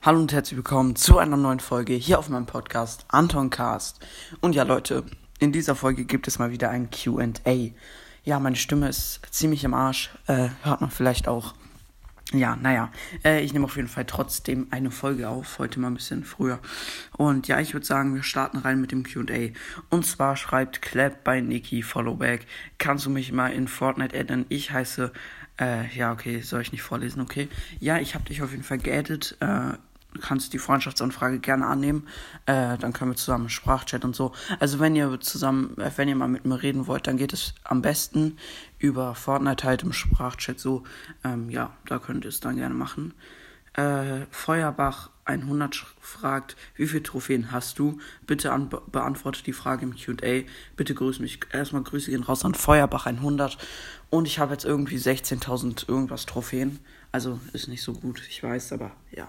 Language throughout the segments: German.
Hallo und herzlich willkommen zu einer neuen Folge hier auf meinem Podcast Anton Cast. Und ja, Leute, in dieser Folge gibt es mal wieder ein QA. Ja, meine Stimme ist ziemlich im Arsch. Äh, hört man vielleicht auch. Ja, naja, äh, ich nehme auf jeden Fall trotzdem eine Folge auf, heute mal ein bisschen früher. Und ja, ich würde sagen, wir starten rein mit dem QA. Und zwar schreibt Clap bei Nikki Followback. Kannst du mich mal in Fortnite adden? Ich heiße äh, ja, okay, soll ich nicht vorlesen, okay. Ja, ich habe dich auf jeden Fall geaddet. Äh, kannst die Freundschaftsanfrage gerne annehmen. Äh, dann können wir zusammen Sprachchat und so. Also wenn ihr zusammen, äh, wenn ihr mal mit mir reden wollt, dann geht es am besten über Fortnite halt im Sprachchat so. Ähm, ja, da könnt ihr es dann gerne machen. Äh, Feuerbach 100 fragt, wie viele Trophäen hast du? Bitte an, be beantworte die Frage im Q&A. Bitte grüße mich. Erstmal Grüße gehen raus an Feuerbach 100. Und ich habe jetzt irgendwie 16.000 irgendwas Trophäen. Also ist nicht so gut, ich weiß, aber ja.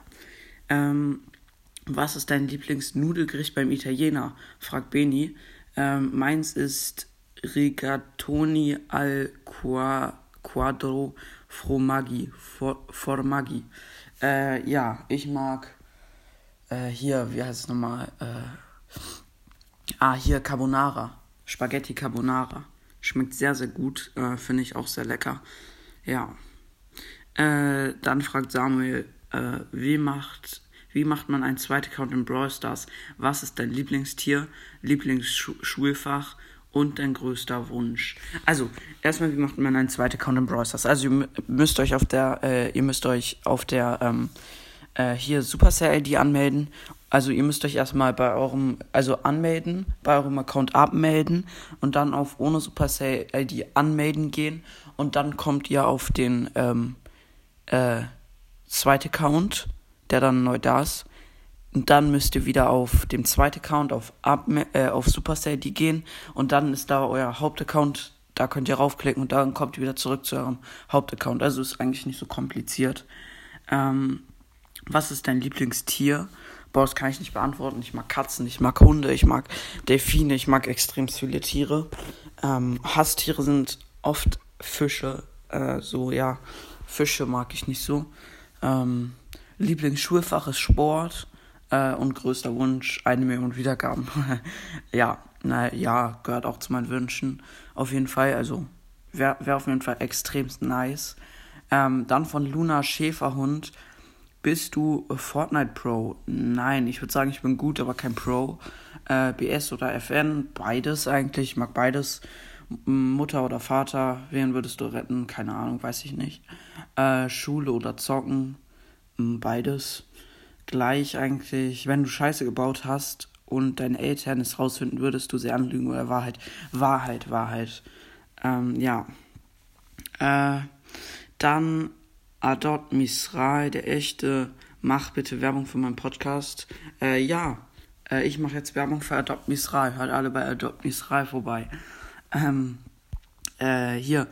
Ähm, was ist dein Lieblingsnudelgericht beim Italiener? fragt Beni. Ähm, meins ist Rigatoni al Quadro Formaggi. For Formaggi. Äh, ja, ich mag äh, hier, wie heißt es nochmal? Äh, ah, hier Carbonara. Spaghetti Carbonara. Schmeckt sehr, sehr gut. Äh, Finde ich auch sehr lecker. Ja. Äh, dann fragt Samuel, äh, wie macht wie macht man einen zweiten Account in Brawl Stars? Was ist dein Lieblingstier, Lieblingsschulfach und dein größter Wunsch? Also, erstmal, wie macht man einen zweiten Account in Brawl Stars? Also, ihr müsst euch auf der, äh, ihr müsst euch auf der, ähm, äh, hier Supercell-ID anmelden. Also, ihr müsst euch erstmal bei eurem, also anmelden, bei eurem Account abmelden und dann auf ohne Supercell-ID anmelden gehen und dann kommt ihr auf den, ähm, äh, zweiten Account der dann neu da ist. Und dann müsst ihr wieder auf dem zweiten Account auf, äh, auf Supercell die gehen und dann ist da euer Hauptaccount. Da könnt ihr raufklicken und dann kommt ihr wieder zurück zu eurem Hauptaccount. Also ist eigentlich nicht so kompliziert. Ähm, was ist dein Lieblingstier? Boah, das kann ich nicht beantworten. Ich mag Katzen, ich mag Hunde, ich mag Delfine, ich mag extrem viele Tiere. Ähm, Hasstiere sind oft Fische. Äh, so, ja, Fische mag ich nicht so. Ähm, Lieblingsschulfach ist Sport äh, und größter Wunsch eine Million Wiedergaben. ja, na ja, gehört auch zu meinen Wünschen. Auf jeden Fall, also wäre wär auf jeden Fall extremst nice. Ähm, dann von Luna Schäferhund. Bist du Fortnite Pro? Nein, ich würde sagen, ich bin gut, aber kein Pro. Äh, BS oder FN, beides eigentlich. Ich mag beides. Mutter oder Vater, wen würdest du retten? Keine Ahnung, weiß ich nicht. Äh, Schule oder Zocken, beides gleich eigentlich. Wenn du Scheiße gebaut hast und deine Eltern es rausfinden, würdest du sie anlügen oder Wahrheit. Wahrheit, Wahrheit. Ähm, ja. Äh, dann Adot Misrael, der echte. Mach bitte Werbung für meinen Podcast. Äh, ja, äh, ich mache jetzt Werbung für Adopt Misrael. Hört alle bei Adopt Misrael vorbei. Ähm, äh, hier,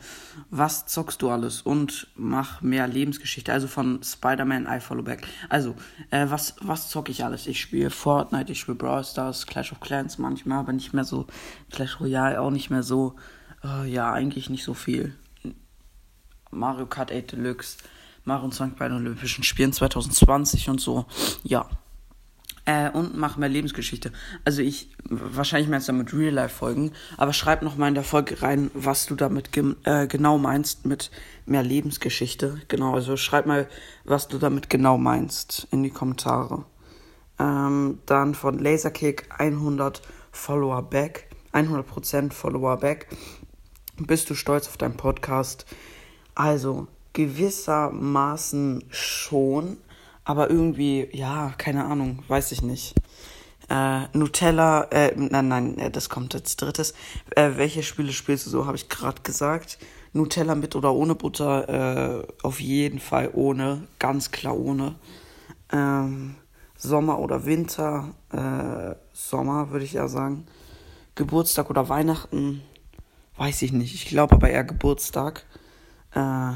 was zockst du alles? Und mach mehr Lebensgeschichte. Also von Spider-Man I Follow Back. Also, äh, was, was zock ich alles? Ich spiele Fortnite, ich spiele Brawl Stars, Clash of Clans manchmal, aber nicht mehr so. Clash Royale auch nicht mehr so. Äh, ja, eigentlich nicht so viel. Mario Kart 8 Deluxe, Mario 20 bei den Olympischen Spielen 2020 und so. Ja. Äh, und mach mehr Lebensgeschichte. Also ich, wahrscheinlich meinst du damit Real-Life-Folgen, aber schreib noch mal in der Folge rein, was du damit ge äh, genau meinst mit mehr Lebensgeschichte. Genau, also schreib mal, was du damit genau meinst in die Kommentare. Ähm, dann von Laserkick 100 Follower back, 100% Follower back. Bist du stolz auf deinen Podcast? Also, gewissermaßen schon aber irgendwie, ja, keine Ahnung, weiß ich nicht. Äh, Nutella, äh, nein, nein, äh, das kommt als drittes. Äh, welche Spiele spielst du so, habe ich gerade gesagt. Nutella mit oder ohne Butter, äh, auf jeden Fall ohne, ganz klar ohne. Ähm, Sommer oder Winter, äh, Sommer würde ich ja sagen. Geburtstag oder Weihnachten, weiß ich nicht. Ich glaube aber eher Geburtstag. Äh,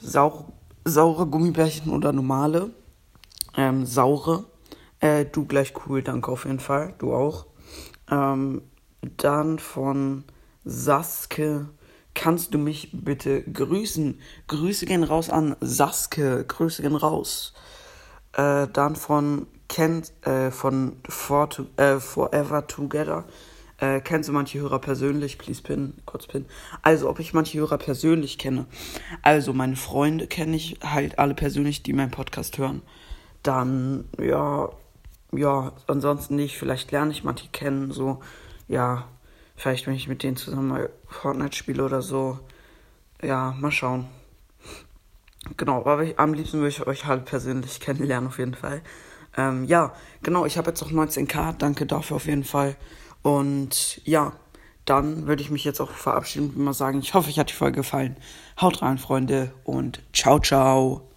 sau saure Gummibärchen oder normale ähm, saure. Äh, du gleich cool, danke auf jeden Fall. Du auch. Ähm, dann von Saske. Kannst du mich bitte grüßen? Grüße gehen raus an Saske. Grüße gehen raus. Äh, dann von Kent, äh, von For to, äh, Forever Together. Äh, kennst du manche Hörer persönlich? Please pin, kurz pin. Also, ob ich manche Hörer persönlich kenne. Also, meine Freunde kenne ich halt alle persönlich, die meinen Podcast hören. Dann, ja, ja, ansonsten nicht. Vielleicht lerne ich manche kennen, so, ja, vielleicht wenn ich mit denen zusammen mal Fortnite spiele oder so. Ja, mal schauen. Genau, aber am liebsten würde ich euch halt persönlich kennenlernen, auf jeden Fall. Ähm, ja, genau, ich habe jetzt auch 19k, danke dafür auf jeden Fall. Und ja, dann würde ich mich jetzt auch verabschieden und mal sagen, ich hoffe, euch hat die Folge gefallen. Haut rein, Freunde, und ciao, ciao.